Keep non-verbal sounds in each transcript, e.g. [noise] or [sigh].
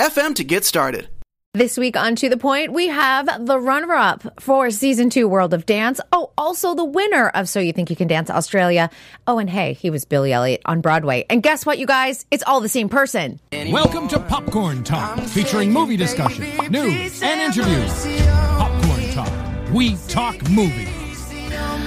FM to get started. This week on To The Point, we have the runner up for season two World of Dance. Oh, also the winner of So You Think You Can Dance Australia. Oh, and hey, he was Billy Elliot on Broadway. And guess what, you guys? It's all the same person. Welcome to Popcorn Talk, featuring movie discussion, news, and interviews. Popcorn Talk. We talk movies.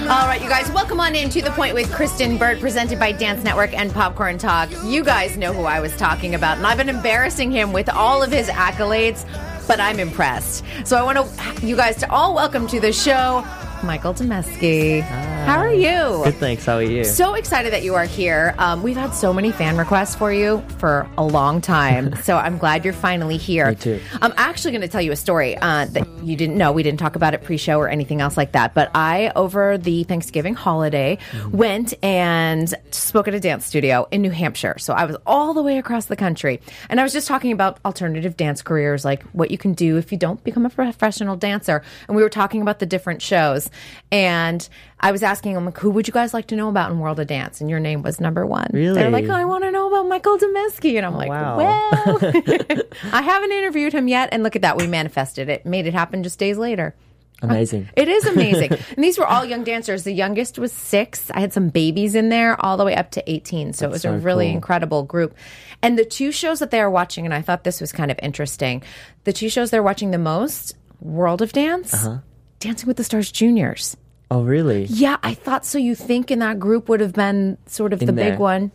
All right, you guys, welcome on in to the point with Kristyn Burtt, presented by Dance Network and Popcorn Talk. You guys know who I was talking about, and I've been embarrassing him with all of his accolades, but I'm impressed. So I want to, you guys, to all welcome to the show, Michael Dameski. How are you? Good, thanks. How are you? So excited that you are here. Um, we've had so many fan requests for you for a long time, [laughs] so I'm glad you're finally here. Me too. I'm actually going to tell you a story uh, that you didn't know. We didn't talk about it pre-show or anything else like that. But I, over the Thanksgiving holiday, mm-hmm. went and spoke at a dance studio in New Hampshire. So I was all the way across the country, and I was just talking about alternative dance careers, like what you can do if you don't become a professional dancer. And we were talking about the different shows, and I was asking them, like, who would you guys like to know about in World of Dance? And your name was number one. Really? They're like, oh, I want to know about Michael Dameski. And I'm like, wow. well, [laughs] [laughs] I haven't interviewed him yet. And look at that. We manifested it, made it happen just days later. Amazing. It is amazing. [laughs] and these were all young dancers. The youngest was six. I had some babies in there all the way up to 18. So That's it was so a really cool. incredible group. And the two shows that they are watching, and I thought this was kind of interesting the two shows they're watching the most World of Dance, uh-huh. Dancing with the Stars Juniors. Oh, really? Yeah, I thought so. You think in that group would have been sort of In the there. big one.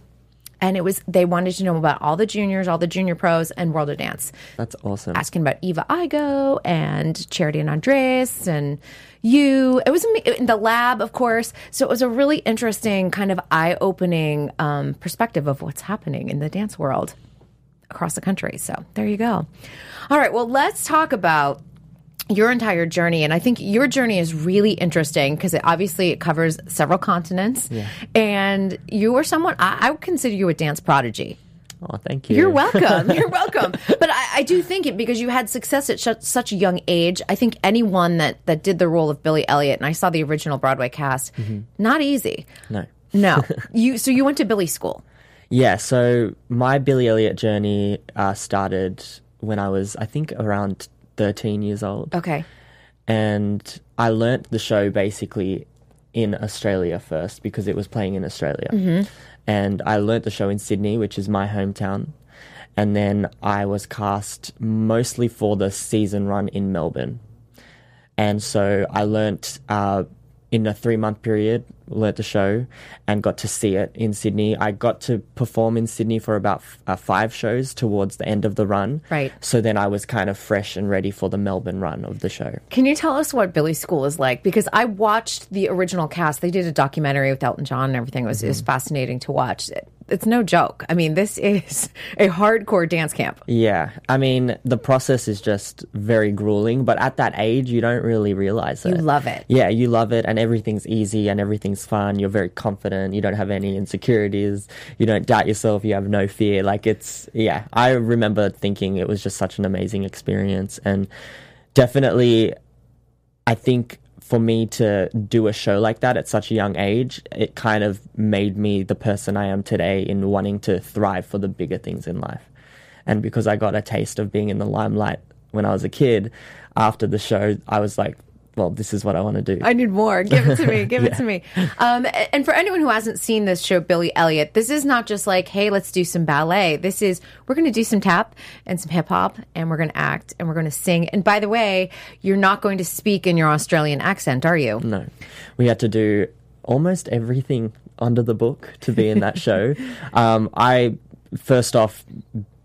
And it was, they wanted to know about all the juniors, all the junior pros, and World of Dance. That's awesome. Asking about Eva Igo and Charity and Andres and you. It was in the lab, of course. So it was a really interesting, kind of eye opening um, perspective of what's happening in the dance world across the country. So there you go. All right, well, let's talk about your entire journey and i think your journey is really interesting because it obviously it covers several continents yeah. and you were someone I, I, would consider you a dance prodigy Oh, thank you. You're [laughs] welcome. You're welcome. But I, I, do think it because you had success at sh- such a young age. I think anyone that that did the role of Billy Elliot, and I saw the original Broadway cast, mm-hmm. not easy. No, no. [laughs] you so you went to Billy school. Yeah. So my Billy Elliot journey uh, started when I was, I think, around 13 years old. Okay. And I learnt the show basically in Australia first because it was playing in Australia. Mm-hmm. And I learnt the show in Sydney, which is my hometown. And then I was cast mostly for the season run in Melbourne. And so I learnt uh, in a three month period, learnt the show and got to see it in Sydney. I got to perform in Sydney for about f- uh, five shows towards the end of the run. Right. So then I was kind of fresh and ready for the Melbourne run of the show. Can you tell us what Billy School is like? Because I watched the original cast. They did a documentary with Elton John and everything. It was, mm-hmm. it was mm-hmm. fascinating to watch. It, it's no joke. I mean, this is [laughs] a hardcore dance camp. Yeah. I mean, the process is just very grueling, but at that age, you don't really realize it. You love it. Yeah, you love it, and everything's easy and everything's fun. You're very confident. You don't have any insecurities. You don't doubt yourself. You have no fear. Like, it's, yeah. I remember thinking it was just such an amazing experience, and definitely, I think for me to do a show like that at such a young age, it kind of made me the person I am today in wanting to thrive for the bigger things in life. And because I got a taste of being in the limelight when I was a kid, after the show, I was like, well, this is what I want to do. I need more. Give it to me. [laughs] Give yeah. it to me. Um, and for anyone who hasn't seen this show, Billy Elliot, this is not just like, hey, let's do some ballet. This is, we're going to do some tap and some hip hop and we're going to act and we're going to sing. And by the way, you're not going to speak in your Australian accent, are you? No. We had to do almost everything under the book to be in that show. [laughs] Um, I, first off,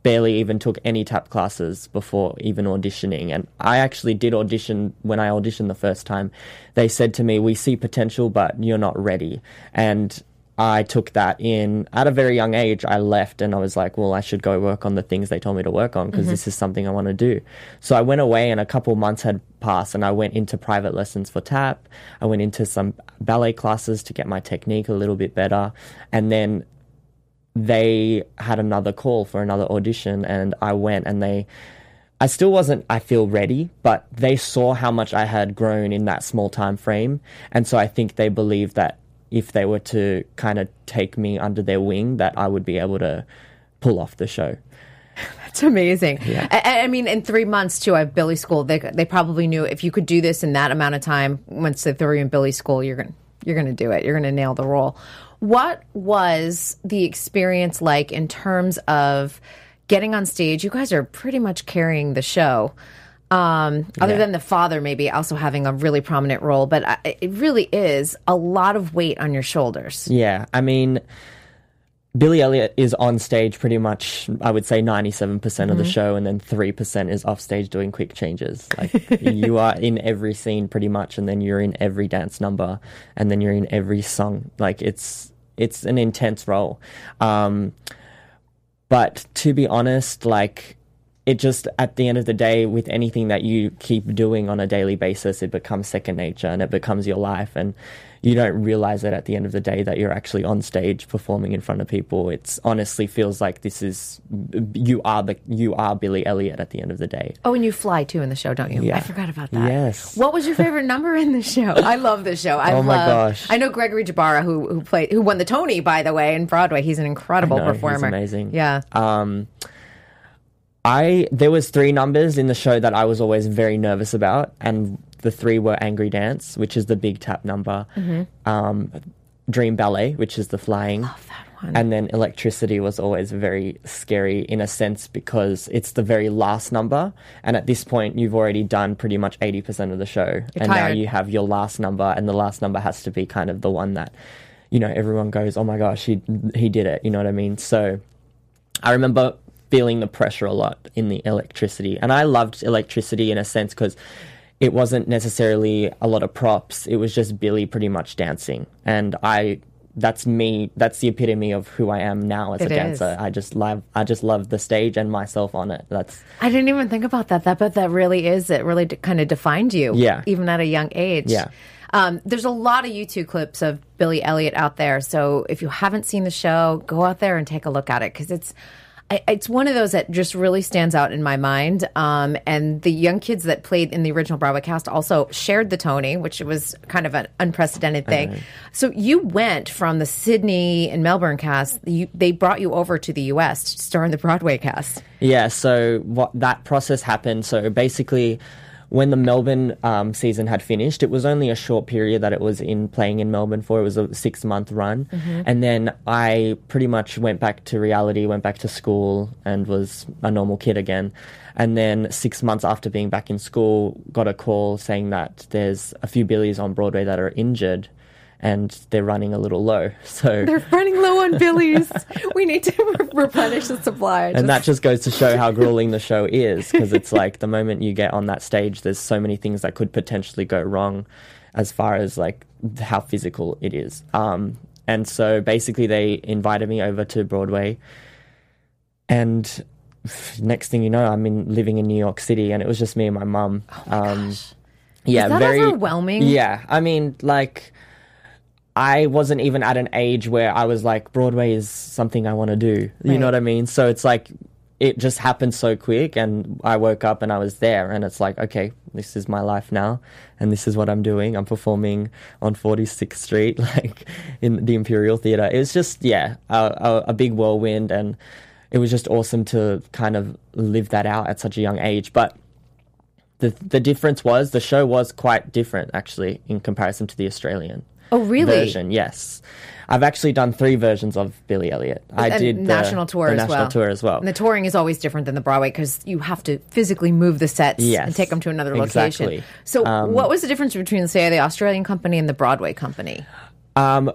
barely even took any tap classes before even auditioning. And I actually did audition when I auditioned the first time. They said to me, We see potential, but you're not ready. And I took that in at a very young age. I left and I was like, well, I should go work on the things they told me to work on because mm-hmm. this is something I want to do. So I went away and a couple months had passed and I went into private lessons for tap. I went into some ballet classes to get my technique a little bit better. And then they had another call for another audition and I went and they I still wasn't I feel ready, but they saw how much I had grown in that small time frame and so I think they believed that if they were to kind of take me under their wing that I would be able to pull off the show. [laughs] It's amazing. Yeah. I, I mean, in three months too, at Billy School, they they probably knew if you could do this in that amount of time. Once they threw you in Billy School, you're gonna you're gonna do it. You're gonna nail the role. What was the experience like in terms of getting on stage? You guys are pretty much carrying the show. Um, other Yeah. than the father, maybe also having a really prominent role, but I, it really is a lot of weight on your shoulders. Yeah, I mean, Billy Elliot is on stage pretty much, I would say 97% of the show, and then 3% is off stage doing quick changes. Like, you are [laughs] in every scene pretty much, and then you're in every dance number, and then you're in every song. Like, it's it's an intense role. Um, but to be honest, like, it just at the end of the day with anything that you keep doing on a daily basis it becomes second nature and it becomes your life and you don't realize it at the end of the day that you're actually on stage performing in front of people it's honestly feels like this is you are the you are Billy Elliot at the end of the day Oh, and you fly too in the show, don't you? Yeah. I forgot about that. Yes. What was your favorite number in the show? [laughs] I love this show. I Oh my love, gosh. I know Gregory Jbara, who who played, who won the Tony, by the way, in Broadway. He's an incredible know, he's performer. amazing. Yeah. um I there was three numbers in the show that I was always very nervous about, and the three were Angry Dance, which is the big tap number, um, Dream Ballet, which is the flying, Love that one. and then Electricity was always very scary in a sense because it's the very last number, and at this point you've already done pretty much eighty percent of the show, and now you have your last number, and the last number has to be kind of the one that, you know, everyone goes, oh my gosh, he he did it, you know what I mean? So. I remember feeling the pressure a lot in the electricity. And I loved electricity in a sense because it wasn't necessarily a lot of props. It was just Billy pretty much dancing. And I that's me that's the epitome of who I am now as It a dancer. is. I just love I just love the stage and myself on it. That's I didn't even think about that. That, but that really is. It really d- kind of defined you. Yeah. Even at a young age. Yeah. Um, there's a lot of YouTube clips of Billy Elliot out there. So if you haven't seen the show, go out there and take a look at it because it's. I, it's one of those that just really stands out in my mind. Um, and the young kids that played in the original Broadway cast also shared the Tony, which was kind of an unprecedented thing. So you went from the Sydney and Melbourne cast. You, they brought you over to the U.S. to star in the Broadway cast. Yeah, so what that process happened. So basically, when the Melbourne um, season had finished, it was only a short period that it was in playing in Melbourne for. It was a six month run, and then I pretty much went back to reality, went back to school, and was a normal kid again. And then six months after being back in school, got a call saying that there's a few Billies on Broadway that are injured. And they're running a little low, so [laughs] They're running low on billies. we need to [laughs] replenish the supply. and that just goes to show how grueling the show is because it's like the moment you get on that stage there's so many things that could potentially go wrong as far as like how physical it is um, and so basically they invited me over to broadway and next thing you know i'm in living in new york city and it was just me and my mum Oh um, yeah very overwhelming? yeah i mean like I wasn't even at an age where I was like, Broadway is something I want to do. You know what I mean? So it's like, it just happened so quick, and I woke up and I was there, and it's like, okay, this is my life now, and this is what I'm doing. I'm performing on 46th Street, [laughs] like in the Imperial Theatre. It was just, yeah, a, a, a big whirlwind, and it was just awesome to kind of live that out at such a young age. But the the difference was the show was quite different actually in comparison to the Australian Oh, really? version. Yes, I've actually done three versions of Billy Elliot. I And did the national tour the as national well. tour as well. And the touring is always different than the Broadway because you have to physically move the sets Yes, and take them to another location. exactly. So, Um, what was the difference between, say, the Australian company and the Broadway company? Um,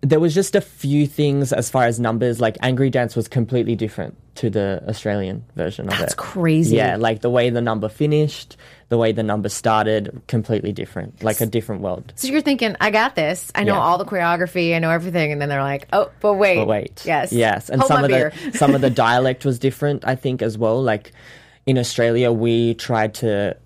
there was just a few things as far as numbers. Like Angry Dance was completely different to the Australian version of That's it. That's crazy. Yeah, like the way the number finished, the way the number started, completely different. Like a different world. So you're thinking, I got this. I know Yeah. all the choreography. I know everything. And then they're like, oh, but wait. But wait. Yes. Yes. And Hold some of beer. the [laughs] some of the [laughs] dialect was different, I think, as well. Like in Australia we tried to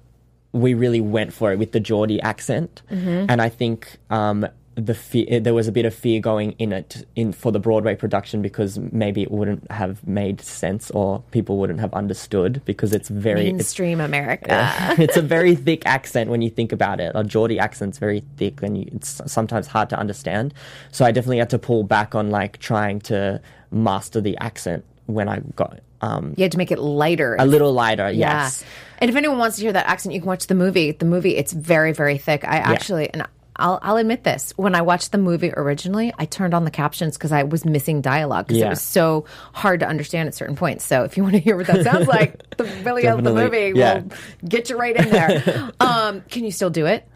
we really went for it with the Geordie accent. Mm-hmm. And I think um the fear, there was a bit of fear going in it in for the Broadway production because maybe it wouldn't have made sense or people wouldn't have understood because it's very it's, Mainstream America. [laughs] it's a very thick accent when you think about it. A Geordie accent's very thick and you, it's sometimes hard to understand. So I definitely had to pull back on like trying to master the accent when I got um, You had to make it lighter. a little lighter. Yeah. Yes. And if anyone wants to hear that accent, you can watch the movie. The movie, it's very, very thick. I actually, and I'll, I'll admit this. When I watched the movie originally, I turned on the captions because I was missing dialogue because it was so hard to understand at certain points. So if you want to hear what that sounds [laughs] like, the really of the movie Yeah. will get you right in there. [laughs] um, can you still do it?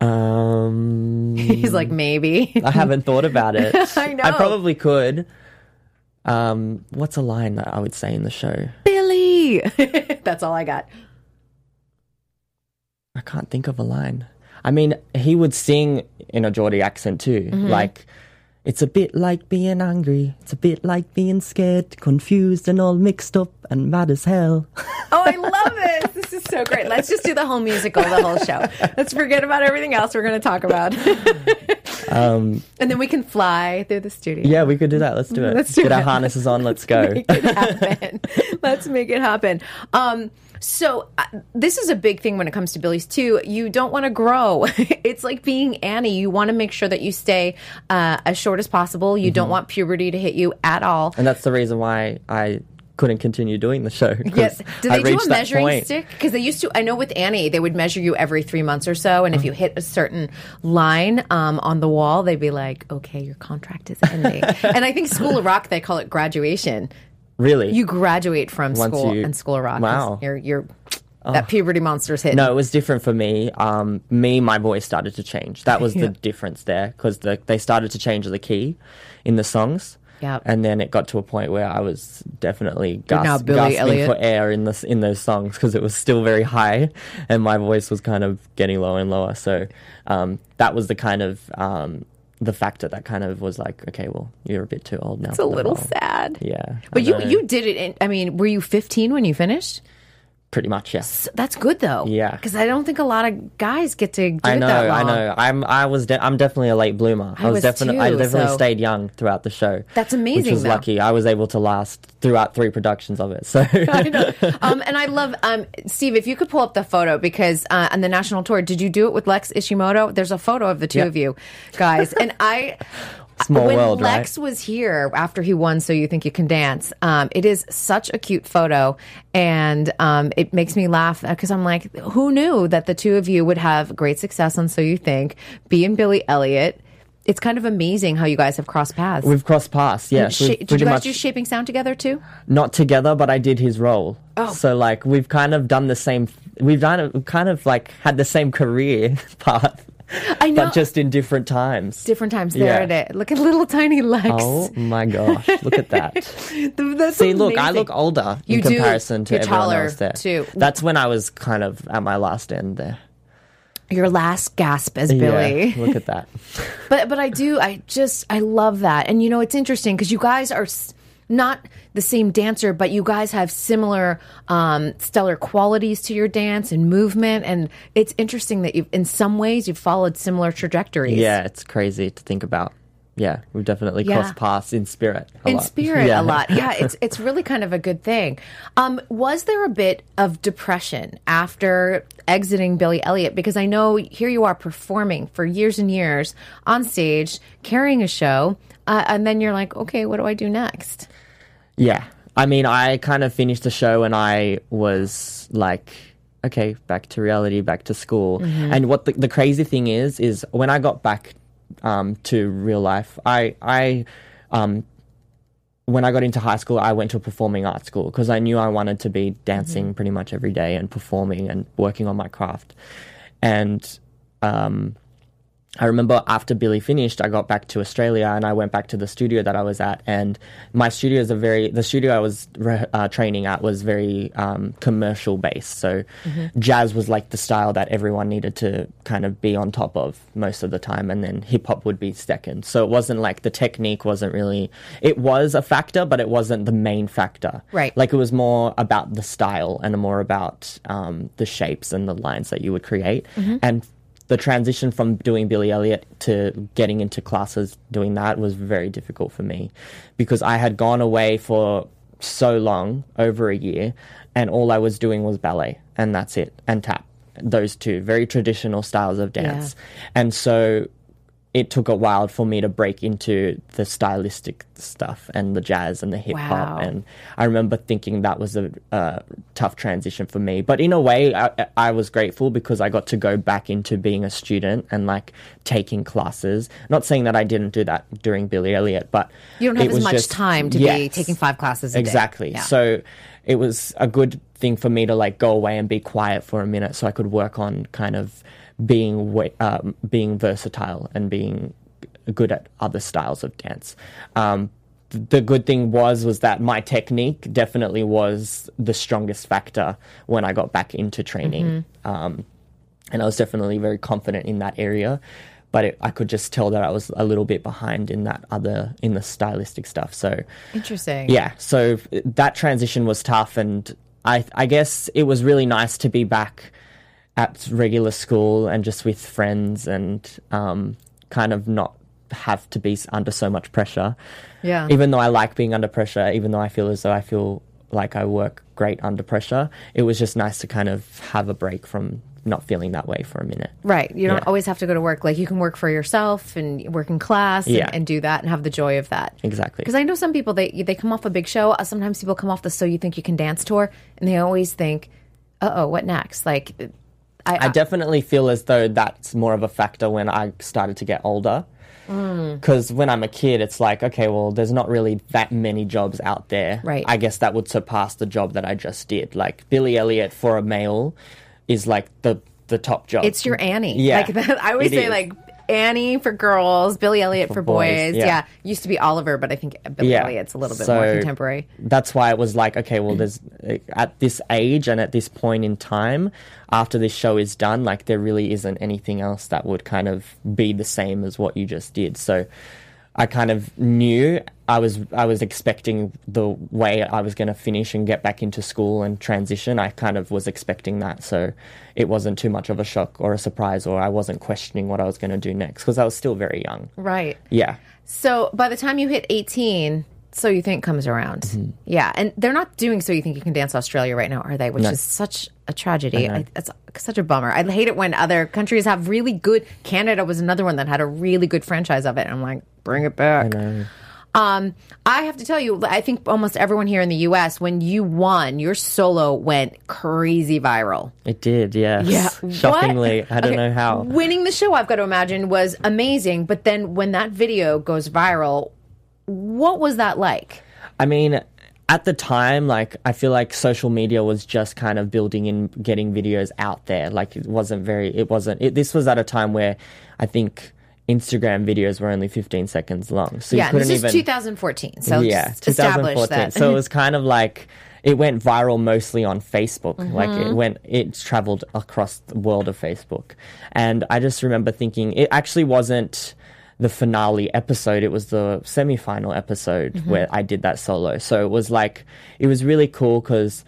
Um, [laughs] He's like, maybe. I haven't thought about it. I know. I probably could. Um, what's a line that I would say in the show? Billy. That's all I got. I can't think of a line. I mean, he would sing in a Geordie accent too. Mm-hmm. Like, it's a bit like being angry. It's a bit like being scared, confused, and all mixed up and mad as hell. Oh, I love [laughs] this. This is so great. Let's just do the whole musical, the whole show. Let's forget about everything else we're going to talk about. [laughs] Um, and then we can fly through the studio. yeah, we could do that. Let's do it. Let's do Get our harnesses on. [laughs] Let's go. Make it happen. Let's make it happen. Um, so uh, this is a big thing when it comes to Billy's too. You don't want to grow. [laughs] it's like being Annie. You want to make sure that you stay uh, as short as possible. You Mm-hmm. don't want puberty to hit you at all. and that's the reason why I couldn't continue doing the show. Yes. Do I they do a measuring stick? Because they used to. I know with Annie, they would measure you every three months or so, and if you hit a certain line um, on the wall, they'd be like, "Okay, your contract is ending." [laughs] and I think School of Rock, they call it graduation. Really? You graduate from Once school you- and School of Rock. Wow. You're you're that puberty monster's hit. No, it was different for me. Um, me, my voice started to change. That was Yeah. the difference there because the, they started to change the key in the songs. Yep. And then it got to a point where I was definitely gasp, gasping Elliot. for air in this in those songs because it was still very high, and my voice was kind of getting lower and lower. So um, that was the kind of um, the factor that kind of was like, okay, well, you're a bit too old now. it's a little sad. Yeah, But you you did it. In, I mean, were you 15 when you finished? Pretty much yes. That's good though. Yeah. Because I don't think a lot of guys get to do I it know, that I know. I'm, I was, de- I'm definitely a late bloomer. I was, definitely, I too, definitely so- stayed young throughout the show. That's which amazing, was though. lucky. I was able to last throughout three productions of it. So [laughs] I know. [laughs] Um, and I love um, Steve. If you could pull up the photo, because uh, on the national tour, did you do it with Lex Ishimoto? There's a photo of the two Yeah. of you guys, and I. Small when world, Lex right? was here after he won, so you think you can dance. Um, it is such a cute photo, and um, it makes me laugh because I'm like, who knew that the two of you would have great success on So You Think? Be and Billy Elliot. It's kind of amazing how you guys have crossed paths. we've crossed paths. Yes, Sha- we've did you guys much do shaping sound together too? not together, but I did his role. Oh. So like we've kind of done the same. We've done we've kind of like had the same career [laughs] path, I know. but just in different times. different times. There Yeah. it is. Look at little tiny Lex. Oh my gosh! Look at that. [laughs] That's See, look, I look older You in do. comparison to You're everyone else there. too. That's when I was kind of at my last end there. Your last gasp as Billy. Yeah, look at that. [laughs] But but I do. I just I love that. And you know it's interesting because you guys are s- not the same dancer, but you guys have similar um, stellar qualities to your dance and movement. And it's interesting that you, in some ways, you've followed similar trajectories. Yeah, it's crazy to think about. Yeah, we've definitely Yeah. crossed paths in spirit. A in lot. spirit Yeah. a lot. Yeah, [laughs] it's it's really kind of a good thing. Um, was there a bit of depression after exiting Billy Elliot? Because I know here you are performing for years and years on stage, carrying a show, uh, and then you're like, okay, what do I do next? Yeah. I mean, I kind of finished the show and I was like, okay, back to reality, back to school. Mm-hmm. And what the, the crazy thing is, is when I got back um, to real life, I, I, um, when I got into high school, I went to a performing arts school because I knew I wanted to be dancing Mm-hmm. pretty much every day and performing and working on my craft. And um, I remember after Billy finished, I got back to Australia and I went back to the studio that I was at. And my studio is a very, the studio I was re- uh, training at was very um, commercial based. So jazz was like the style that everyone needed to kind of be on top of most of the time. And then hip hop would be second. So it wasn't like the technique wasn't really, it was a factor, but it wasn't the main factor. Right. Like it was more about the style and more about um, the shapes and the lines that you would create. And the transition from doing Billy Elliot to getting into classes doing that was very difficult for me because I had gone away for so long, over a year, and all I was doing was ballet and that's it, and tap. Those two very traditional styles of dance. And so it took a while for me to break into the stylistic stuff and the jazz and the hip hop. Wow. And I remember thinking that was a, uh tough transition for me. But in a way, I, I was grateful because I got to go back into being a student and like taking classes. Not saying that I didn't do that during Billy Elliot, but You don't have as much just- time to be taking five classes a day. Exactly. Yeah. So it was a good thing for me to like go away and be quiet for a minute, so I could work on kind of being um, being versatile and being good at other styles of dance. Um, the good thing was was that my technique definitely was the strongest factor when I got back into training, um, and I was definitely very confident in that area. But it, I could just tell that I was a little bit behind in that other in the stylistic stuff. So Interesting. yeah, so that transition was tough, and I I guess it was really nice to be back at regular school and just with friends and um, kind of not have to be under so much pressure. Yeah. Even though I like being under pressure, even though I feel as though I feel like I work great under pressure, it was just nice to kind of have a break from not feeling that way for a minute. Right. You don't Yeah. always have to go to work. Like you can work for yourself and work in class and, Yeah. and do that and have the joy of that. Exactly. Because I know some people they they come off a big show. Sometimes people come off the "So You Think You Can Dance" tour, and they always think, "Uh oh, what next?" Like, I, I definitely feel as though that's more of a factor when I started to get older. Mm. Because when I'm a kid, it's like, okay, well, there's not really that many jobs out there. Right. I guess that would surpass the job that I just did. Like Billy Elliot for a male is like the the top job. it's your Annie. Yeah, Like that, [laughs] I always say is. like Annie for girls, Billy Elliot for, boys. boys, Yeah. yeah. Used to be Oliver, but I think Billy Elliot's a little bit So more contemporary. That's why it was like, okay, well, there's uh, at this age and at this point in time, after this show is done, like there really isn't anything else that would kind of be the same as what you just did. So I kind of knew I was I was expecting the way I was going to finish and get back into school and transition. I kind of was expecting that, so it wasn't too much of a shock or a surprise, or I wasn't questioning what I was going to do next because I was still very young. Right. Yeah. So by the time you hit 18, So You Think comes around. Mm-hmm. Yeah. And they're not doing So You Think You Can Dance Australia right now, are they? Which is such a tragedy. I it's such a bummer. I hate it when other countries have really good. Canada was another one that had a really good franchise of it. I'm like, bring it back. Um, I have to tell you, I think almost everyone here in the U.S., when you won, your solo went crazy viral. It did, yes. Yeah. Shockingly, I don't Okay, know how. Winning the show, I've got to imagine, was amazing. But then when that video goes viral, what was that like? I mean, at the time, like I feel like social media was just kind of building and getting videos out there. Like it wasn't very. It wasn't. It, this was at a time where I think Instagram videos were only 15 seconds long, so yeah, you couldn't this is even. 2014. So yeah, just establish 2014. that. so it was [laughs] kind of like it went viral mostly on Facebook. Mm-hmm. Like it went, it traveled across the world of Facebook, and I just remember thinking it actually wasn't the finale episode. It was the semi-final episode Mm-hmm. where I did that solo. So it was like it was really cool because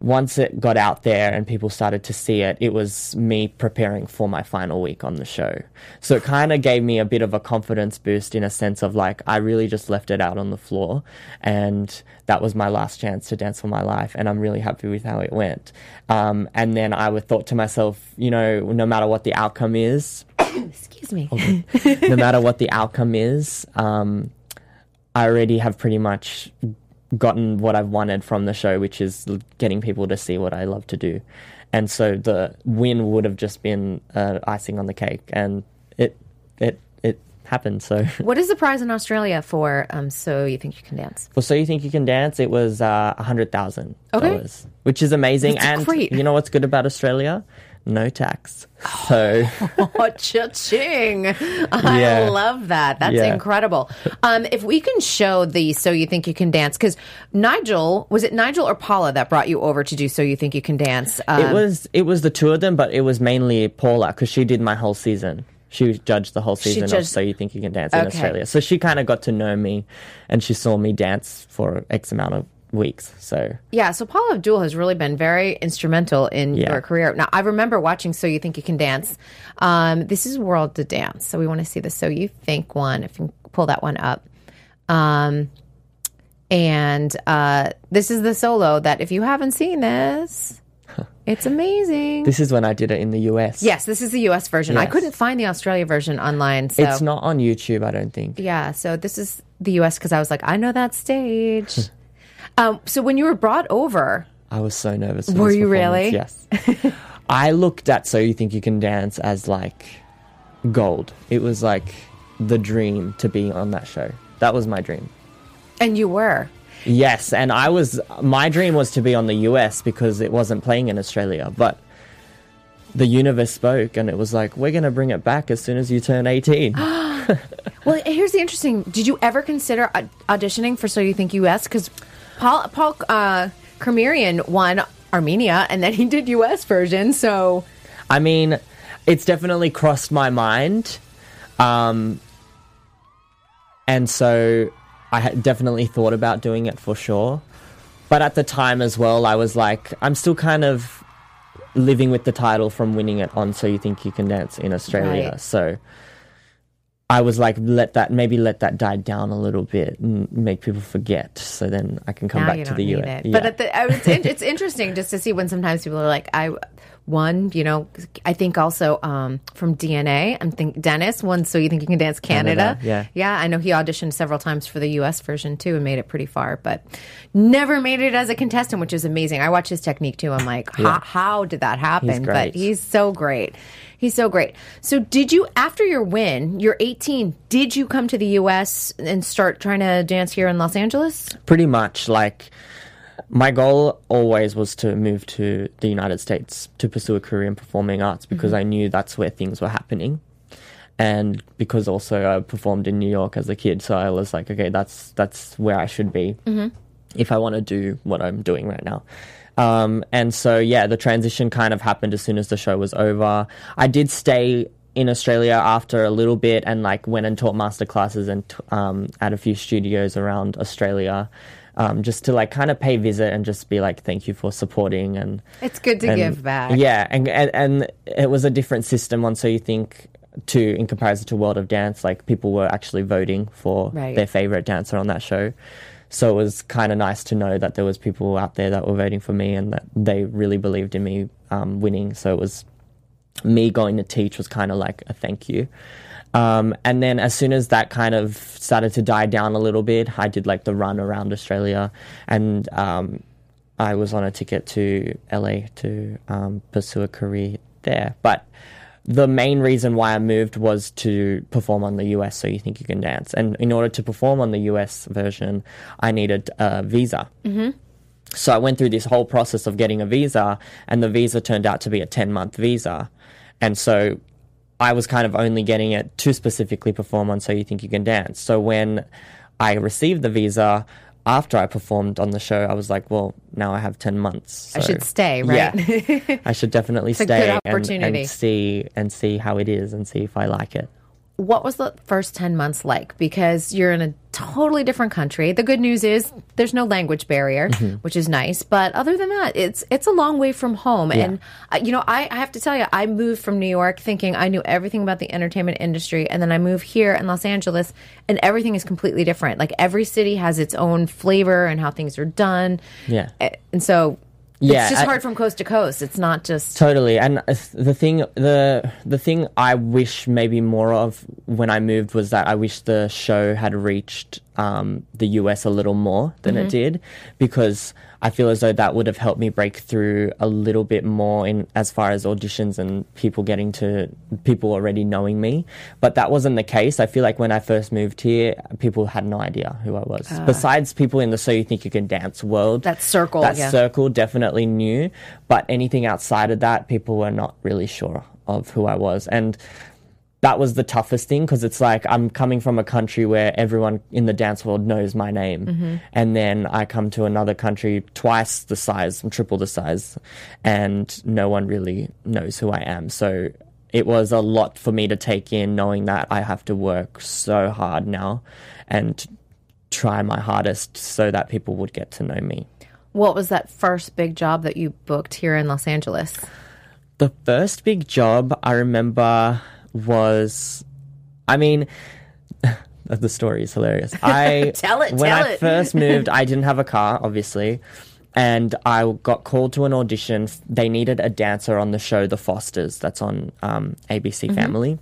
once it got out there and people started to see it, it was me preparing for my final week on the show. So it kind of gave me a bit of a confidence boost in a sense of like, I really just left it out on the floor and that was my last chance to dance for my life. And I'm really happy with how it went. Um, and then I would thought to myself, you know, no matter what the outcome is, Excuse me. no matter what the outcome is, um, I already have pretty much gotten what I've wanted from the show, which is getting people to see what I love to do. And so the win would have just been uh, icing on the cake, and it it it happened. So, [laughs] What is the prize in Australia for um, So You Think You Can Dance? well, so you think you can dance? It was uh, a hundred thousand Okay. dollars, which is amazing. That's and great. you know what's good about Australia? No tax. So Oh, [laughs] cha-ching. I Yeah. love that. That's Yeah. incredible. Um, if we can show the So You Think You Can Dance, because Nigel, was it Nigel or Paula that brought you over to do So You Think You Can Dance? Um, it was it was the two of them, but it was mainly Paula because she did my whole season. She judged the whole season of So You Think You Can Dance in Australia. So she kind of got to know me, and she saw me dance for X amount of weeks. So Yeah, so Paula Abdul has really been very instrumental in Yeah. your career. Now, I remember watching So You Think You Can Dance. Um, this is World to Dance. So we want to see the So You Think one, if you can pull that one up. Um, and uh, this is the solo that, if you haven't seen this, it's amazing. this is when I did it in the US. yes, this is the US version. I couldn't find the Australia version online. So. It's not on YouTube, I don't think. Yeah, so this is the US because I was like, I know that stage. [laughs] um, so when you were brought over, I was so nervous. Were you really? Yes. [laughs] I looked at So You Think You Can Dance as like gold. It was like the dream to be on that show. That was my dream. and you were. Yes, and I was my dream was to be on the US because it wasn't playing in Australia, but the universe spoke and it was like we're going to bring it back as soon as you turn 18. [gasps] [laughs] Well, here's the interesting. Did you ever consider auditioning for So You Think US? Because Paul Paul uh, Karmiryan won Armenia, and then he did US version. So I mean, it's definitely crossed my mind. Um and so I had definitely thought about doing it for sure. But at the time as well, I was like, I'm still kind of living with the title from winning it on So You Think You Can Dance in Australia. Right. So I was like, let that maybe let that die down a little bit and make people forget. So then I can come now back to the US. it. But at the, oh, it's, it's interesting just to see when sometimes people are like, I won. You know, I think also um, from DNA. I'm think Dennis won. So you think you can dance Canada? Canada, yeah. yeah. I know he auditioned several times for the U.S. version too and made it pretty far, but never made it as a contestant, which is amazing. I watch his technique too. I'm like, how, how did that happen? He's But he's so great. He's so great. So, did you, after your win, you're 18, did you come to the U.S. and start trying to dance here in Los Angeles? pretty much like my goal always was to move to the United States to pursue a career in performing arts because I knew that's where things were happening. And because also I performed in New York as a kid, so I was like, okay, that's that's where I should be if I want to do what I'm doing right now. Um, and so yeah, the transition kind of happened as soon as the show was over. I did stay in Australia after a little bit and like went and taught master classes and t- um, at a few studios around Australia. Um, just to like kind of pay visit and just be like thank you for supporting and It's good to and- give back. Yeah, and, and and it was a different system one. So you think to in comparison to World of Dance, like people were actually voting for Right. their favorite dancer on that show. So it was kind of nice to know that there was people out there that were voting for me and that they really believed in me um, winning. So it was me going to teach was kind of like a thank you. Um, and then as soon as that kind of started to die down a little bit, I did like the run around Australia and um, I was on a ticket to LA to um, pursue a career there. But the main reason why I moved was to perform on the US So You Think You Can Dance. And in order to perform on the US version, I needed a visa. So I went through this whole process of getting a visa, and the visa turned out to be a 10 month visa. And so I was kind of only getting it to specifically perform on So You Think You Can Dance. So when I received the visa, after I performed on the show, I was like, well, now I have 10 months. I should stay, right? Yeah. [laughs] I should definitely stay and, and see and see how it is and see if I like it. What was the first 10 months like? Because you're in a totally different country. The good news is there's no language barrier, Mm-hmm. which is nice. But other than that, it's it's a long way from home. And, uh, you know, I, I have to tell you, I moved from New York thinking I knew everything about the entertainment industry. And then I moved here in Los Angeles, and everything is completely different. Like every city has its own flavor and how things are done. Yeah. And so Yeah, it's just I- hard from coast to coast. It's not just. Totally, and uh, the thing, the the thing I wish maybe more of when I moved was that I wish the show had reached um, the US a little more than it did because I feel as though that would have helped me break through a little bit more in as far as auditions and people getting to people already knowing me. But that wasn't the case. I feel like when I first moved here, people had no idea who I was. Ah. Besides people in the So You Think You Can Dance world, That circle, that yeah. circle definitely knew. But anything outside of that, people were not really sure of who I was. And that was the toughest thing because it's like I'm coming from a country where everyone in the dance world knows my name, Mm-hmm. and then I come to another country twice the size, triple the size, and no one really knows who I am. So it was a lot for me to take in, knowing that I have to work so hard now and try my hardest so that people would get to know me. What was that first big job that you booked here in Los Angeles? The first big job I remember was, I mean, [laughs] the story is hilarious. I [laughs] Tell it, when tell I it. first [laughs] moved, I didn't have a car, obviously, and I got called to an audition. They needed a dancer on the show The Fosters, that's on um, ABC Mm-hmm. Family,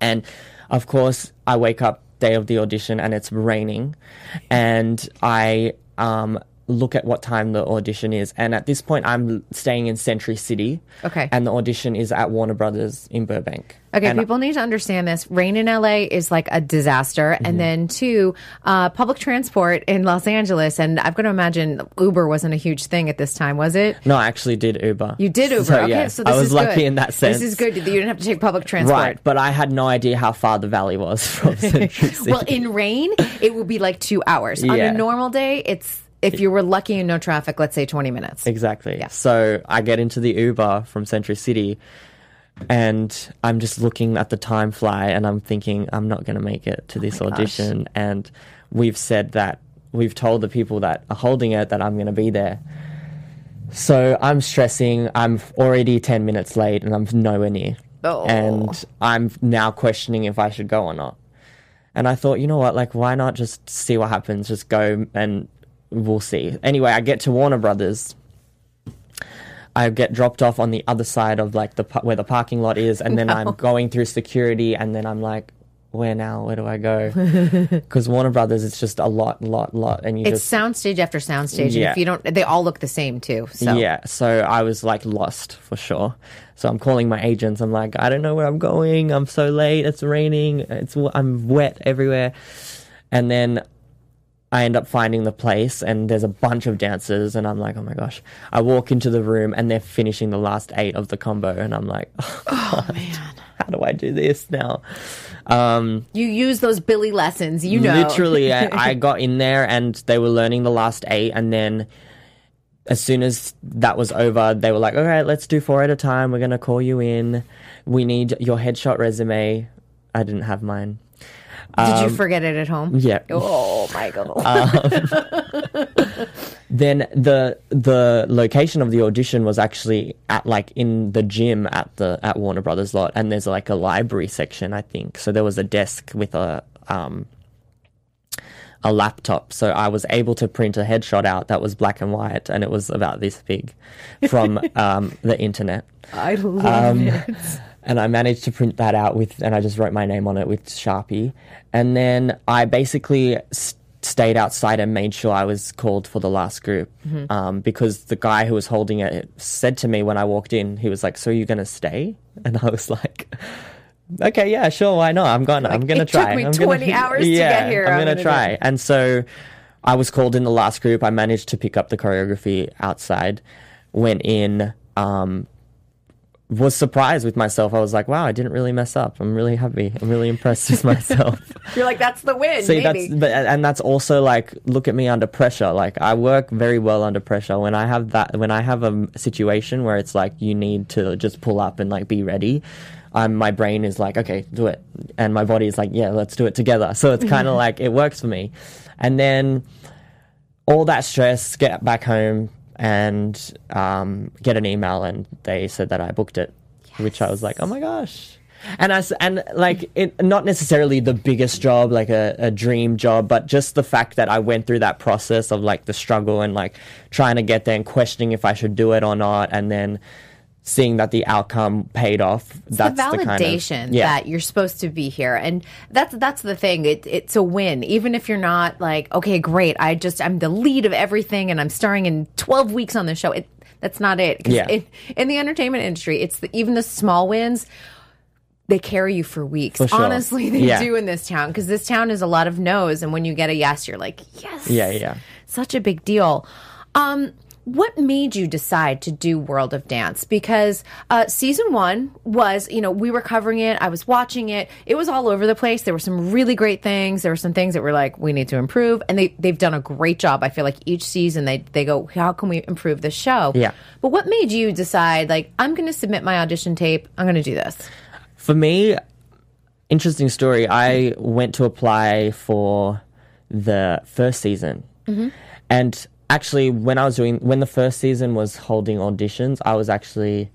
and of course, I wake up day of the audition and it's raining, and I um, look at what time the audition is, and at this point, I'm staying in Century City. Okay. and the audition is at Warner Brothers in Burbank. Okay, And- people need to understand this. Rain in LA is like a disaster. Mm-hmm. And then, two, uh, public transport in Los Angeles. And I've got to imagine Uber wasn't a huge thing at this time, was it? No, I actually did Uber. You did [laughs] Uber. So, okay, yeah, so this I was is lucky good. in that sense. This is good. You didn't have to take public transport. Right, but I had no idea how far the valley was [laughs] from [laughs] Century City. Well, in rain, it would be like two hours. On a normal day, it's if you were lucky and no traffic, let's say twenty minutes. Exactly. So I get into the Uber from Century City and I'm just looking at the time fly and I'm thinking I'm not going to make it to oh this Oh gosh. audition and we've said that we've told the people that are holding it that I'm going to be there. So I'm stressing. I'm already 10 minutes late and I'm nowhere near. Oh. And I'm now questioning if I should go or not. And I thought, you know what, like, why not just see what happens? Just go and we'll see. Anyway, I get to Warner Brothers. I get dropped off on the other side of like the where the parking lot is, and then I'm going through security, and then I'm like, where now? Where do I go? [laughs] Because Warner Brothers, it's just a lot, lot, lot, and you It's just soundstage after soundstage, and Yeah. if you don't, they all look the same too. So yeah. So I was like lost for sure. So I'm calling my agents. I'm like, I don't know where I'm going. I'm so late. It's raining. It's I'm wet everywhere. And then I end up finding the place, and there's a bunch of dancers, and I'm like, oh my gosh. I walk into the room, and they're finishing the last eight of the combo, and I'm like, [laughs] oh, man, how do I do this now? Um, you use those Billy lessons, you know. Literally, I, [laughs] I got in there and they were learning the last eight, and then as soon as that was over, they were like, "All right, let's do four at a time. We're gonna call you in. We need your headshot resume." I didn't have mine. Did you forget it at home? Um, Yeah. Oh my god. [laughs] Then the the location of the audition was actually at like in the gym at the at Warner Brothers lot, and there's like a library section, I think. So there was a desk with a um a laptop, so I was able to print a headshot out that was black and white, and it was about this big from [laughs] um, the internet. I love Um, it. And I managed to print that out with, and I just wrote my name on it with Sharpie. And then I basically s- stayed outside and made sure I was called for the last group um, because the guy who was holding it said to me when I walked in, he was like, "So are you gonna stay?" [laughs] And I was like. Okay, yeah, sure, why not? I'm gonna, I'm gonna "It took try. me I'm 20 [laughs] gonna, hours to get here. I'm I'm gonna try. it." And so I was called in the last group. I managed to pick up the choreography outside, went in, um, was surprised with myself. I was like, wow, I didn't really mess up. I'm really happy. I'm really impressed with myself. [laughs] You're like, that's the win. See, maybe. that's but and that's also like look at me under pressure. Like I work very well under pressure. When I have that, when I have a situation where it's like you need to just pull up and like be ready, um, my brain is like, okay, do it, and my body is like, yeah, let's do it together. So it's kind of [laughs] like it works for me. And then all that stress, get back home and um, get an email, and they said that I booked it, which I was like, oh my gosh. And as and like it, not necessarily the biggest job, like a, a dream job, but just the fact that I went through that process of like the struggle and like trying to get there and questioning if I should do it or not, and then seeing that the outcome paid off. that's the kind of- validation yeah. that you're supposed to be here and that's that's the thing it, it's a win even if you're not like okay great i just i'm the lead of everything and i'm starring in 12 weeks on the show it, that's not it Yeah. it- in the entertainment industry it's the, even the small wins they carry you for weeks For sure. honestly they Yeah. do in this town because this town is a lot of no's and when you get a yes you're like yes Yeah, yeah. such a big deal. Um, what made you decide to do World of Dance? Because uh, season one was, you know, we were covering it. I was watching it. It was all over the place. There were some really great things. There were some things that were like, we need to improve. And they, they've done a great job. I feel like each season they, they go, how can we improve the show? Yeah. But what made you decide, like, I'm going to submit my audition tape. I'm going to do this? For me, interesting story. I went to apply for the first season, and actually, when I was doing when the first season was holding auditions, I was actually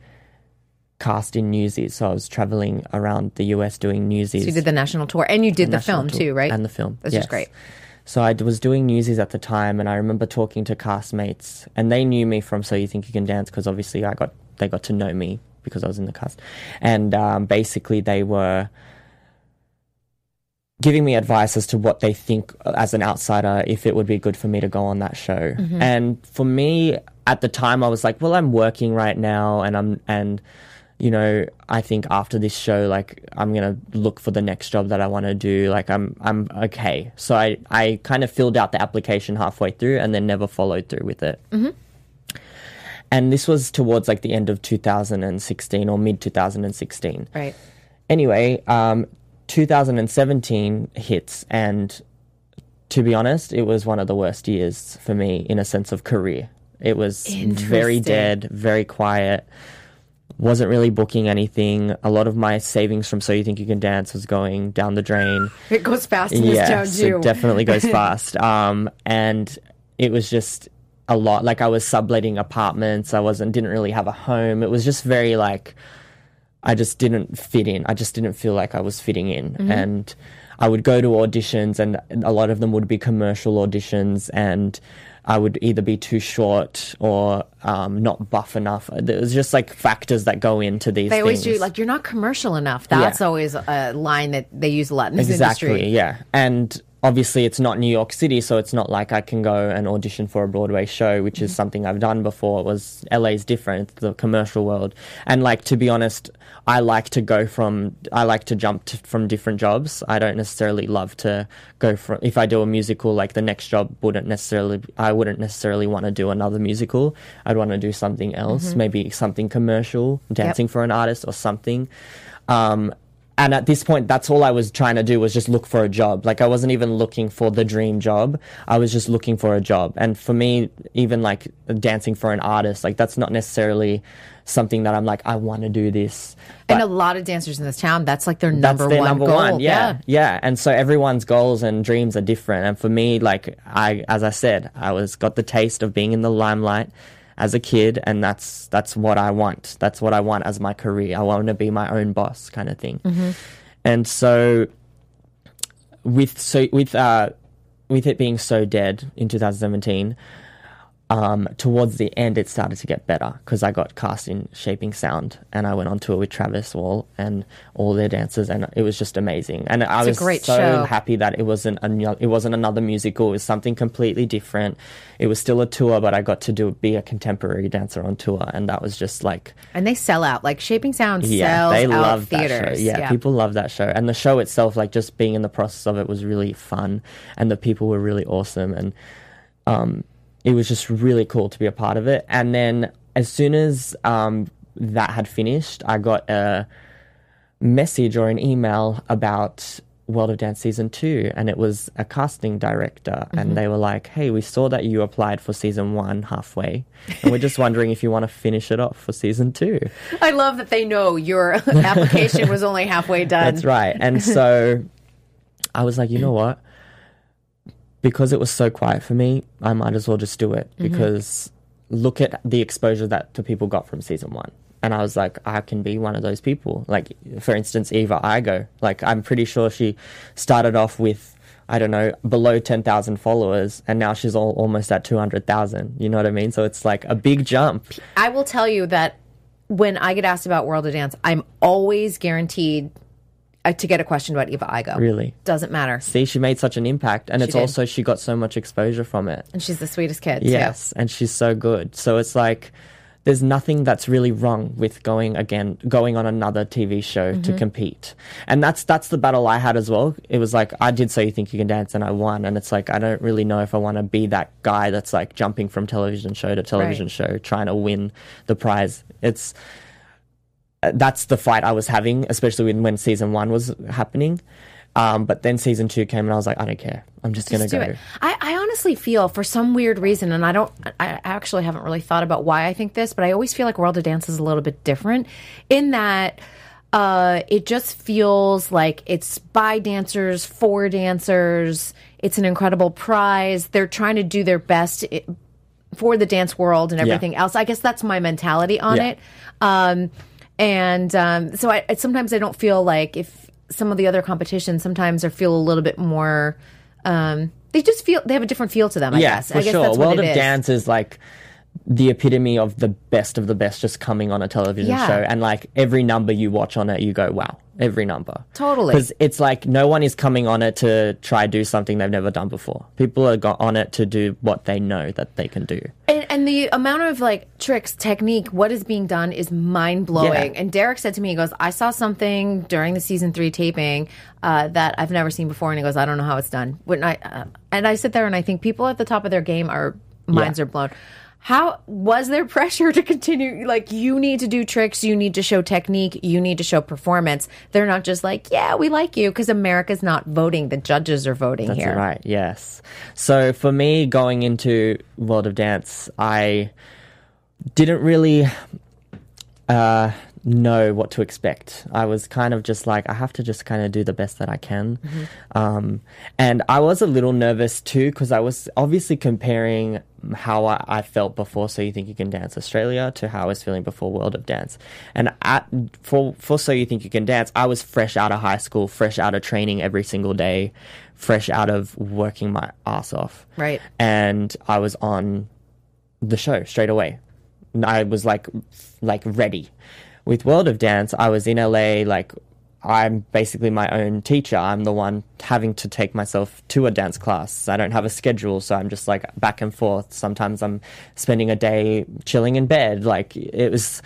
cast in Newsies. So I was traveling around the US doing Newsies. You did the national tour and you did the national film tour. too, right? And the film. That's yes. just great. So I was doing Newsies at the time, and I remember talking to castmates, and they knew me from So You Think You Can Dance because obviously I got they got to know me because I was in the cast, and um, basically they were giving me advice as to what they think as an outsider if it would be good for me to go on that show. And for me at the time I was like, well I'm working right now and I'm and you know, I think after this show like I'm going to look for the next job that I want to do. Like I'm I'm okay. So I I kind of filled out the application halfway through and then never followed through with it. And this was towards like the end of 2016 or mid 2016 Right. anyway, um, 2017 hits, and to be honest, it was one of the worst years for me in a sense of career. It was very dead, very quiet. Wasn't really booking anything. A lot of my savings from So You Think You Can Dance was going down the drain It goes fast in this too. it definitely goes [laughs] fast. Um, and it was just a lot. Like I was subletting apartments. I wasn't didn't really have a home. It was just very like I just didn't fit in. I just didn't feel like I was fitting in. Mm-hmm. And I would go to auditions, and a lot of them would be commercial auditions, and I would either be too short or um, not buff enough. There's just like factors that go into these. They always things. do like you're not commercial enough. That's Yeah. always a line that they use a lot in this exactly industry. yeah and obviously it's not new york city so it's not like i can go and audition for a broadway show which Mm-hmm. is something i've done before it was la's different the commercial world and like to be honest i like to go from i like to jump to, from different jobs. I don't necessarily love to go from if i do a musical like the next job wouldn't necessarily i wouldn't necessarily want to do another musical. I'd want to do something else Mm-hmm. maybe something commercial dancing for an artist or something. Um, and at this point that's all i was trying to do was just look for a job. Like i wasn't even looking for the dream job. I was just looking for a job. And for me even like dancing for an artist like that's not necessarily something that i'm like i want to do this. And a lot of dancers in this town, that's like their that's number their one number goal. one yeah, yeah. And so everyone's goals and dreams are different. And for me like i as i said i was got the taste of being in the limelight as a kid and that's that's what i want. That's what i want as my career. I want to be my own boss kind of thing. And so with so with uh with it being so dead in 2017 um, towards the end, it started to get better because I got cast in Shaping Sound, and I went on tour with Travis Wall and all their dancers, and it was just amazing. And I was so show. happy that it wasn't a, no- it wasn't another musical; it was something completely different. It was still a tour, but I got to do be a contemporary dancer on tour, and that was just like And they sell out. Like Shaping Sound yeah, sells they out love theaters. show. Yeah, people love that show, and the show itself, like just being in the process of it, was really fun, and the people were really awesome, and um, it was just really cool to be a part of it. And then as soon as um, that had finished, I got a message or an email about World of Dance season two, and it was a casting director, and they were like, "Hey, we saw that you applied for season one halfway, and we're just wondering if you want to finish it off for season two. I love that they know your [laughs] application was only halfway done. That's right. And so I was like, you know what? Because it was so quiet for me, I might as well just do it mm-hmm. because look at the exposure that the people got from season one. And I was like, I can be one of those people. Like, for instance, Eva Igo. Like, I'm pretty sure she started off with, I don't know, below 10,000 followers, and now she's all, almost at 200,000. You know what I mean? So it's like a big jump. I will tell you that when I get asked about World of Dance, I'm always guaranteed to get a question about Eva Igo. Really? Doesn't matter. See, she made such an impact, and it's did. also she got so much exposure from it. And she's the sweetest kid. Yes, and she's so good. So it's like there's nothing that's really wrong with going again going on another TV show Mm-hmm. to compete. And that's that's the battle I had as well. It was like I did so you think you can dance and I won and it's like I don't really know if I want to be that guy that's like jumping from television show to television Right. show trying to win the prize. It's uh, that's the fight I was having, especially when, when season 1 was happening. Um, but then season 2 came and I was like I don't care. I'm just, Just going to it. go. I, I honestly feel for some weird reason, and I don't, I actually haven't really thought about why I think this, but I always feel like World of Dance is a little bit different in that uh, it just feels like it's by dancers, for dancers. It's an incredible prize. They're trying to do their best for the dance world and everything else. I guess that's my mentality on Yeah. it. Um, and um, so I, I sometimes I don't feel like if some of the other competitions sometimes I feel a little bit more. Um, they just feel they have a different feel to them. I yeah, guess. for I guess sure. that's what World of is. Dance is like the epitome of the best of the best just coming on a television Yeah. show, and like every number you watch on it, you go, "Wow!" Every number, Totally. because it's like no one is coming on it to try do something they've never done before. People are got on it to do what they know that they can do. And, and the amount of like tricks, technique, what is being done is mind blowing. Yeah. And Derek said to me, he goes, I saw something during the season three taping uh, that I've never seen before. And he goes, I don't know how it's done. When I, uh, and I sit there and I think people at the top of their game are, minds Yeah. are blown. How was there [laughs] pressure to continue? Like, you need to do tricks, you need to show technique, you need to show performance. They're not just like, yeah, we like you, because America's not voting. The judges are voting That's here. right. Yes. So for me, going into World of Dance, I didn't really uh, know what to expect. I was kind of just like, I have to just kind of do the best that I can. Um, and I was a little nervous too because I was obviously comparing how I, I felt before So You Think You Can Dance Australia to how I was feeling before World of Dance. And at, for, for So You Think You Can Dance, I was fresh out of high school, fresh out of training every single day, fresh out of working my ass off. Right. And I was on the show straight away. And I was like, like ready. With World of Dance, I was in LA. Like, I'm basically my own teacher. I'm the one having to take myself to a dance class. I don't have a schedule, so I'm just like back and forth. Sometimes I'm spending a day chilling in bed. Like it was,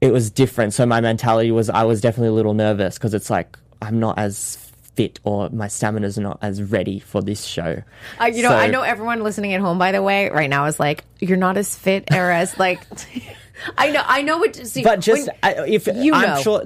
it was different. So my mentality was, I was definitely a little nervous because it's like I'm not as fit or my stamina's not as ready for this show. Uh, you know, So- I know everyone listening at home, by the way, right now is like, you're not as fit or as like. [laughs] I know, I know what. See, But just when- I- if you I'm know. sure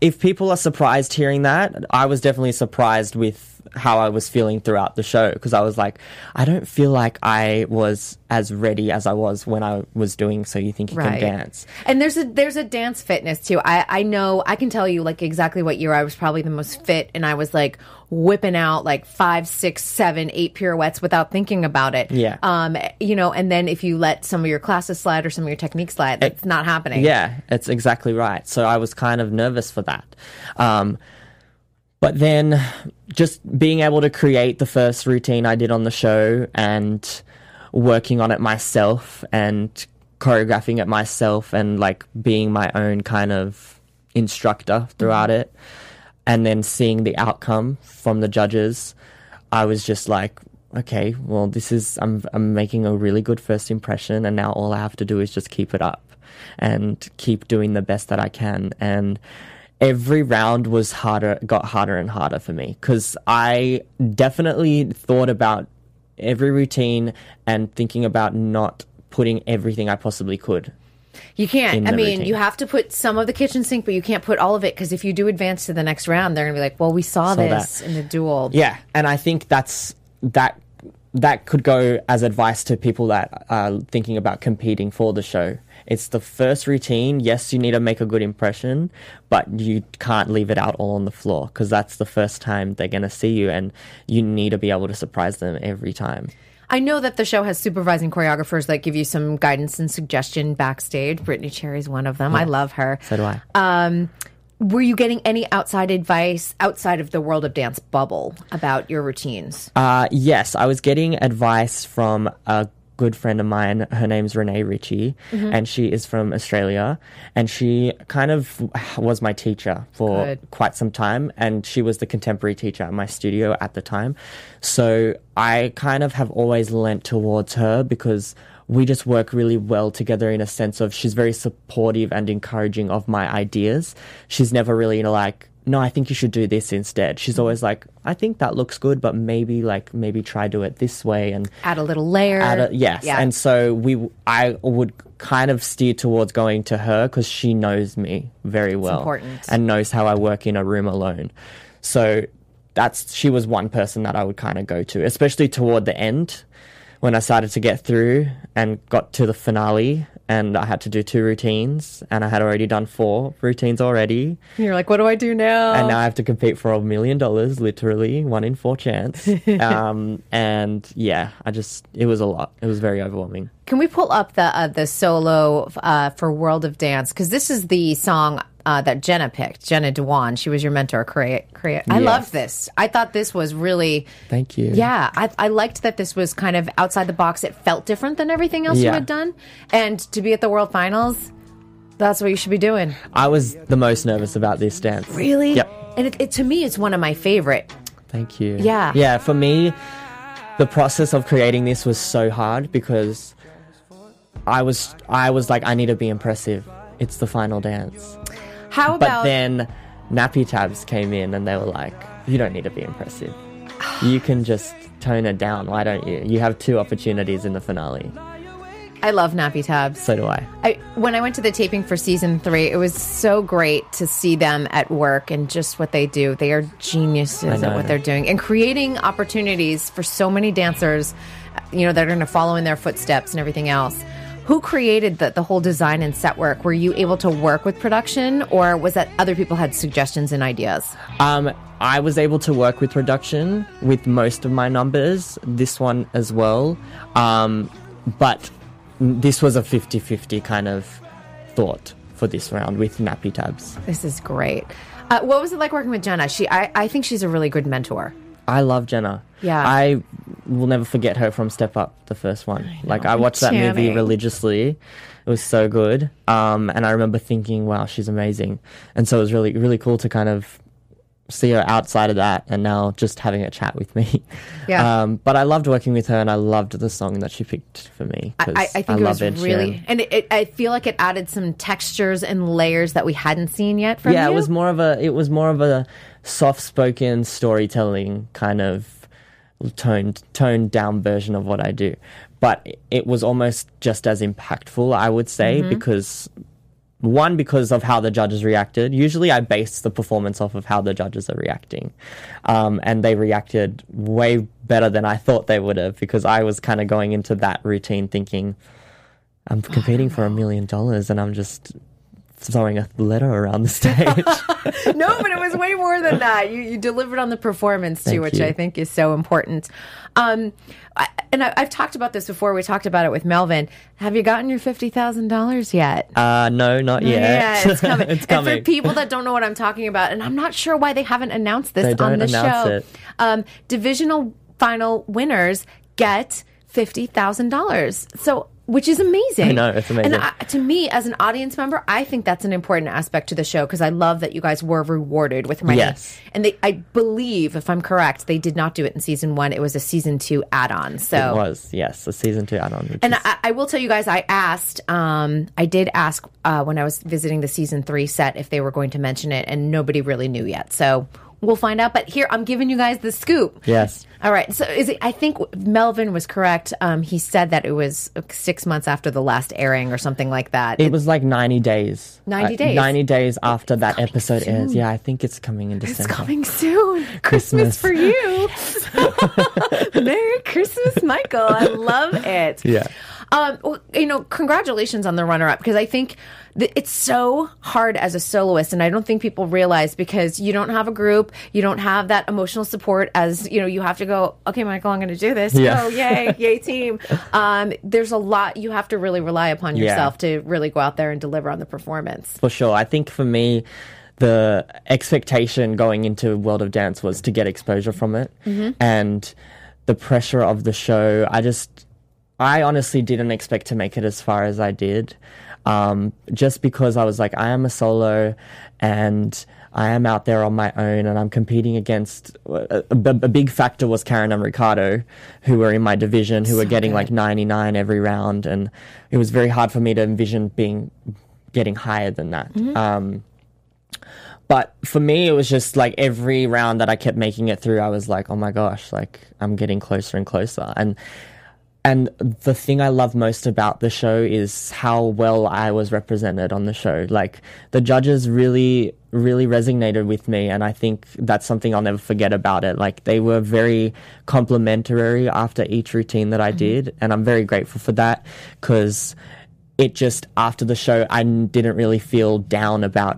if people are surprised hearing that, I was definitely surprised with how I was feeling throughout the show because I was like, I don't feel like I was as ready as I was when I was doing So You Think You Right. Can Dance. And there's a there's a dance fitness too. I I know I can tell you like exactly what year I was probably the most fit, and I was like whipping out like five, six, seven, eight pirouettes without thinking about it. Yeah. Um. You know, and then if you let some of your classes slide or some of your techniques slide, that's not happening. Yeah, it's exactly right. So I was kind of nervous for that. Um, but then just being able to create the first routine I did on the show and working on it myself and choreographing it myself and like being my own kind of instructor throughout mm-hmm. it and then seeing the outcome from the judges I was just like okay well this is I'm I'm making a really good first impression and now all I have to do is just keep it up and keep doing the best that I can. And every round was harder got harder and harder for me cuz I definitely thought about every routine and thinking about not putting everything I possibly could You can't. I mean, routine. you have to put some of the kitchen sink, but you can't put all of it because if you do advance to the next round, they're gonna be like, "Well, we saw, Saw this that. in the duel." Yeah, and I think that's that that could go as advice to people that are thinking about competing for the show. It's the first routine. Yes, you need to make a good impression, but you can't leave it out all on the floor because that's the first time they're going to see you, and you need to be able to surprise them every time. I know that the show has supervising choreographers that give you some guidance and suggestion backstage. Brittany Cherry's one of them. I love her. So do I. Um, were you getting any outside advice outside of the world of dance bubble about your routines? Uh, yes, I was getting advice from a good friend of mine. Her name's Renee Ritchie, Mm-hmm. and she is from Australia. And she kind of was my teacher for Good. quite some time, and she was the contemporary teacher at my studio at the time. So I kind of have always lent towards her because we just work really well together in a sense of she's very supportive and encouraging of my ideas. She's never really, you know, like, no, I think you should do this instead. She's mm. always like, I think that looks good, but maybe like maybe try do it this way and Add a little layer. add a, yes. Yeah. And so we, I would kind of steer towards going to her because she knows me very well and knows how I work in a room alone. So that's she was one person that I would kind of go to, especially toward the end when I started to get through and got to the finale and I had to do two routines and I had already done four routines already You're like, what do I do now? and now I have to compete for a million dollars, literally one in four chance. [laughs] um, and yeah, I just it was a lot. It was very overwhelming. Can we pull up the uh, the solo uh, for World of Dance? Because this is the song uh, that Jenna picked. Jenna Dewan. She was your mentor. Create, create. I Yes. love this. I thought this was really. Thank you. Yeah, I, I liked that this was kind of outside the box. It felt different than everything else you had done, and to be at the World Finals, that's what you should be doing. I was the most nervous about this dance. Really? Yep. And it, it, to me, it's one of my favorite. Thank you. Yeah. Yeah, for me, the process of creating this was so hard because I was I was like I need to be impressive. It's the final dance. How But then Nappy Tabs came in and they were like, you don't need to be impressive. You can just tone it down. Why don't you? You have two opportunities in the finale. I love nappy tabs. So do I. I, when I went to the taping for season three, it was so great to see them at work and just what they do. They are geniuses at what they're doing and creating opportunities for so many dancers, you know, that are going to follow in their footsteps and everything else. Who created the, the whole design and set work? Were you able to work with production or was that other people had suggestions and ideas? Um, I was able to work with production with most of my numbers, this one as well. Um, but this was a 50 50 kind of thought for this round with Nappy Tabs. This is great. Uh, what was it like working with Jenna? She, I, I think she's a really good mentor. I love Jenna. Yeah. I will never forget her from Step Up, the first one. like, I watched that movie religiously. It was so good. Um, and I remember thinking, wow, she's amazing. And so it was really, really cool to kind of see her outside of that and now just having a chat with me. Yeah. [laughs] Um, but I loved working with her and I loved the song that she picked for me. I, I think it love was Ed really, Sheeran. and it, it, I feel like it added some textures and layers that we hadn't seen yet from yeah, you. it was more of a it was more of a soft spoken storytelling kind of toned toned down version of what I do. But it was almost just as impactful, I would say, because one because of how the judges reacted. Usually, I base the performance off of how the judges are reacting, um, and they reacted way better than I thought they would have because I was kind of going into that routine thinking. I'm competing for a million dollars and I'm just throwing a letter around the stage. [laughs] no, but it was way more than that. You, you delivered on the performance too, Thank which you. I think is so important. Um, I, and I, I've talked about this before. We talked about it with Melvin. Have you gotten your fifty thousand dollars yet? Uh, no, not yet. Yeah, it's coming. [laughs] it's And coming. for people that don't know what I'm talking about, and I'm not sure why they haven't announced this on the show. Um, divisional final winners get fifty thousand dollars. So. Which is amazing. I know, it's amazing. And I, to me, as an audience member, I think that's an important aspect to the show because I love that you guys were rewarded with money. Yes. And they, I believe, if I'm correct, they did not do it in season one. It was a season two add-on. So It was, yes, a season two add-on. and is- I, I will tell you guys, I asked, um, I did ask uh, when I was visiting the season three set if they were going to mention it, and nobody really knew yet. So we'll find out. But here, I'm giving you guys the scoop. yes, All right. So is it, I think Melvin was correct. Um, he said that it was six months after the last airing or something like that. it was like ninety days. 90 Uh, days. Ninety days after that episode airs. Yeah, I think it's coming in December. It's coming soon. Christmas, Christmas. for you. [laughs] [laughs] Merry Christmas, Michael. I love it. Yeah. Um, well, you know, congratulations on the runner up because I think that it's so hard as a soloist, and I don't think people realize because you don't have a group, you don't have that emotional support as you know, you have to go, okay, Michael, I'm going to do this. Yeah. Oh, yay, [laughs] yay, team. Um, there's a lot you have to really rely upon Yeah. yourself to really go out there and deliver on the performance. For sure. I think for me, the expectation going into World of Dance was to get exposure from it. Mm-hmm. And the pressure of the show, I just, I honestly didn't expect to make it as far as I did, um, just because I was like, I am a solo, and I am out there on my own, and I'm competing against a, a, a big factor was Karen and Ricardo, who were in my division, who were getting good. like 99 every round, and it was very hard for me to envision being getting higher than that. Um, but for me, it was just like every round that I kept making it through, I was like, oh my gosh, like I'm getting closer and closer. And and the thing I love most about the show is how well I was represented on the show. Like the judges really, really resonated with me, and I think that's something I'll never forget about it. Like they were very complimentary after each routine that I mm-hmm. did, and I'm very grateful for that because it just after the show i didn't really feel down about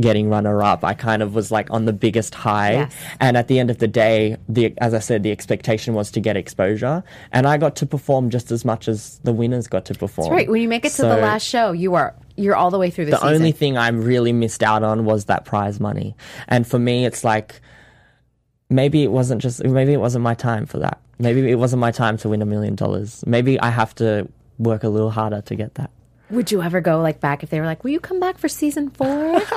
getting runner up. I kind of was like on the biggest high, Yes. and at the end of the day, the as I said, the expectation was to get exposure, and I got to perform just as much as the winners got to perform. That's right. When you make it to the last show, you are you're all the way through the, the season. only thing I really missed out on was that prize money. And for me, it's like maybe it wasn't just maybe it wasn't my time for that. Maybe it wasn't my time to win a million dollars. Maybe I have to work a little harder to get that. Would you ever go like back if they were like, "Will you come back for season four? [laughs]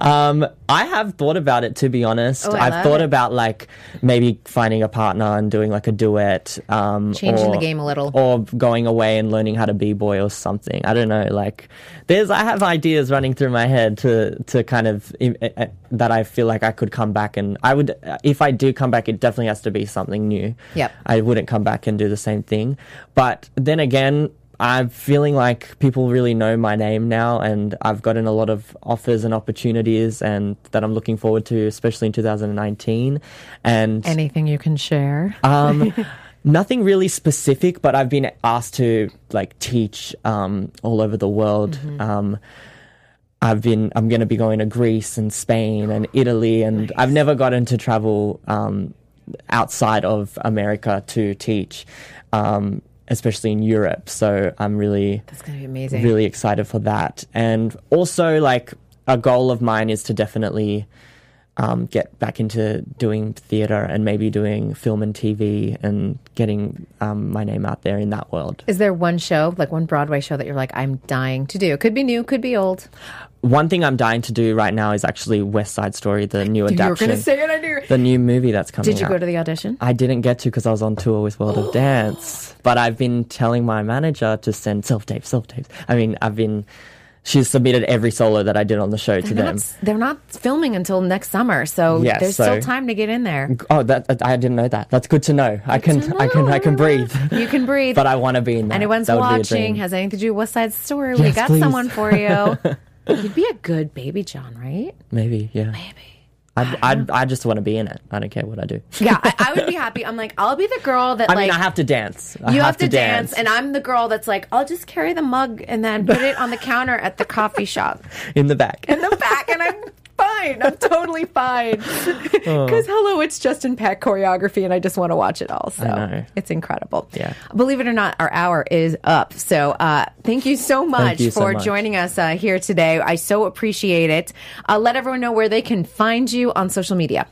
Um, I have thought about it to be honest. Oh, I've thought it. about like maybe finding a partner and doing like a duet, um, Changing the game a little. or going away and learning how to b boy or something. I don't know. Like, there's I have ideas running through my head to to kind of i- that I feel like I could come back and I would if I do come back, it definitely has to be something new. Yep. I wouldn't come back and do the same thing. But then again, I'm feeling like people really know my name now, and I've gotten a lot of offers and opportunities, and that I'm looking forward to, especially in 2019. And Anything you can share? um, [laughs] nothing really specific, but I've been asked to like teach um, all over the world. Um, I've been I'm going to be going to Greece and Spain and Italy, and I've never gotten to travel um, outside of America to teach, um, especially in Europe. So I'm really That's gonna be amazing. really excited for that. And also, like, a goal of mine is to definitely um, get back into doing theatre and maybe doing film and TV and getting um, my name out there in that world. Is there one show, like one Broadway show, that you're like, I'm dying to do? Could be new, could be old. One thing I'm dying to do right now is actually West Side Story, the new You were adaptation, gonna say it, I knew. the new movie that's coming. Did you out. go to the audition? I didn't get to because I was on tour with World of [gasps] Dance. But I've been telling my manager to send self tapes, self tapes. I mean, I've been. She's submitted every solo that I did on the show to They're them. not, they're not filming until next summer, so Yes, there's so- still time to get in there. Oh, that I didn't know that. That's good to know. I can, to I can. I can breathe. You can breathe. [laughs] but I want to be in there. Anyone's that would be a watching, has anything to do with West Side Story, we got please. someone for you. [laughs] You'd be a good baby John, right? Maybe, yeah. Maybe. I, I, I just want to be in it. I don't care what I do. Yeah, I, I would be [laughs] happy. I'm like, I'll be the girl that I like mean, I have to dance. I you have, to dance, and I'm the girl that's like, I'll just carry the mug and then put it on the counter at the coffee shop [laughs] in the back. in the back, and I'm [laughs] fine. I'm totally fine. [laughs] Because hello, it's Justin Peck choreography, and I just want to watch it all. So it's incredible. Yeah. Believe it or not, our hour is up. So uh, thank you so much you so for much. joining us uh, here today. I so appreciate it. Uh, let everyone know where they can find you on social media.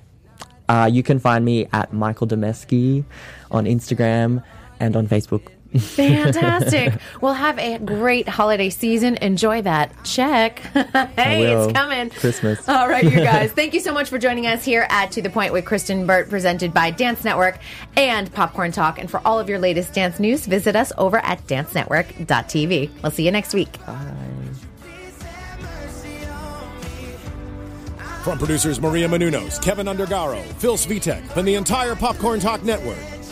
Uh, you can find me at Michael Dameski on Instagram and on Facebook. Fantastic. well, have a great holiday season. Enjoy that check. [laughs] hey, it's coming. Christmas. All right, you [laughs] guys. Thank you so much for joining us here at To the Point with Kristyn Burtt, presented by Dance Network and Popcorn Talk. And for all of your latest dance news, visit us over at dancenetwork.tv. We'll see you next week. From producers Maria Menounos, Kevin Undergaro, Phil Svitek, and the entire Popcorn Talk Network,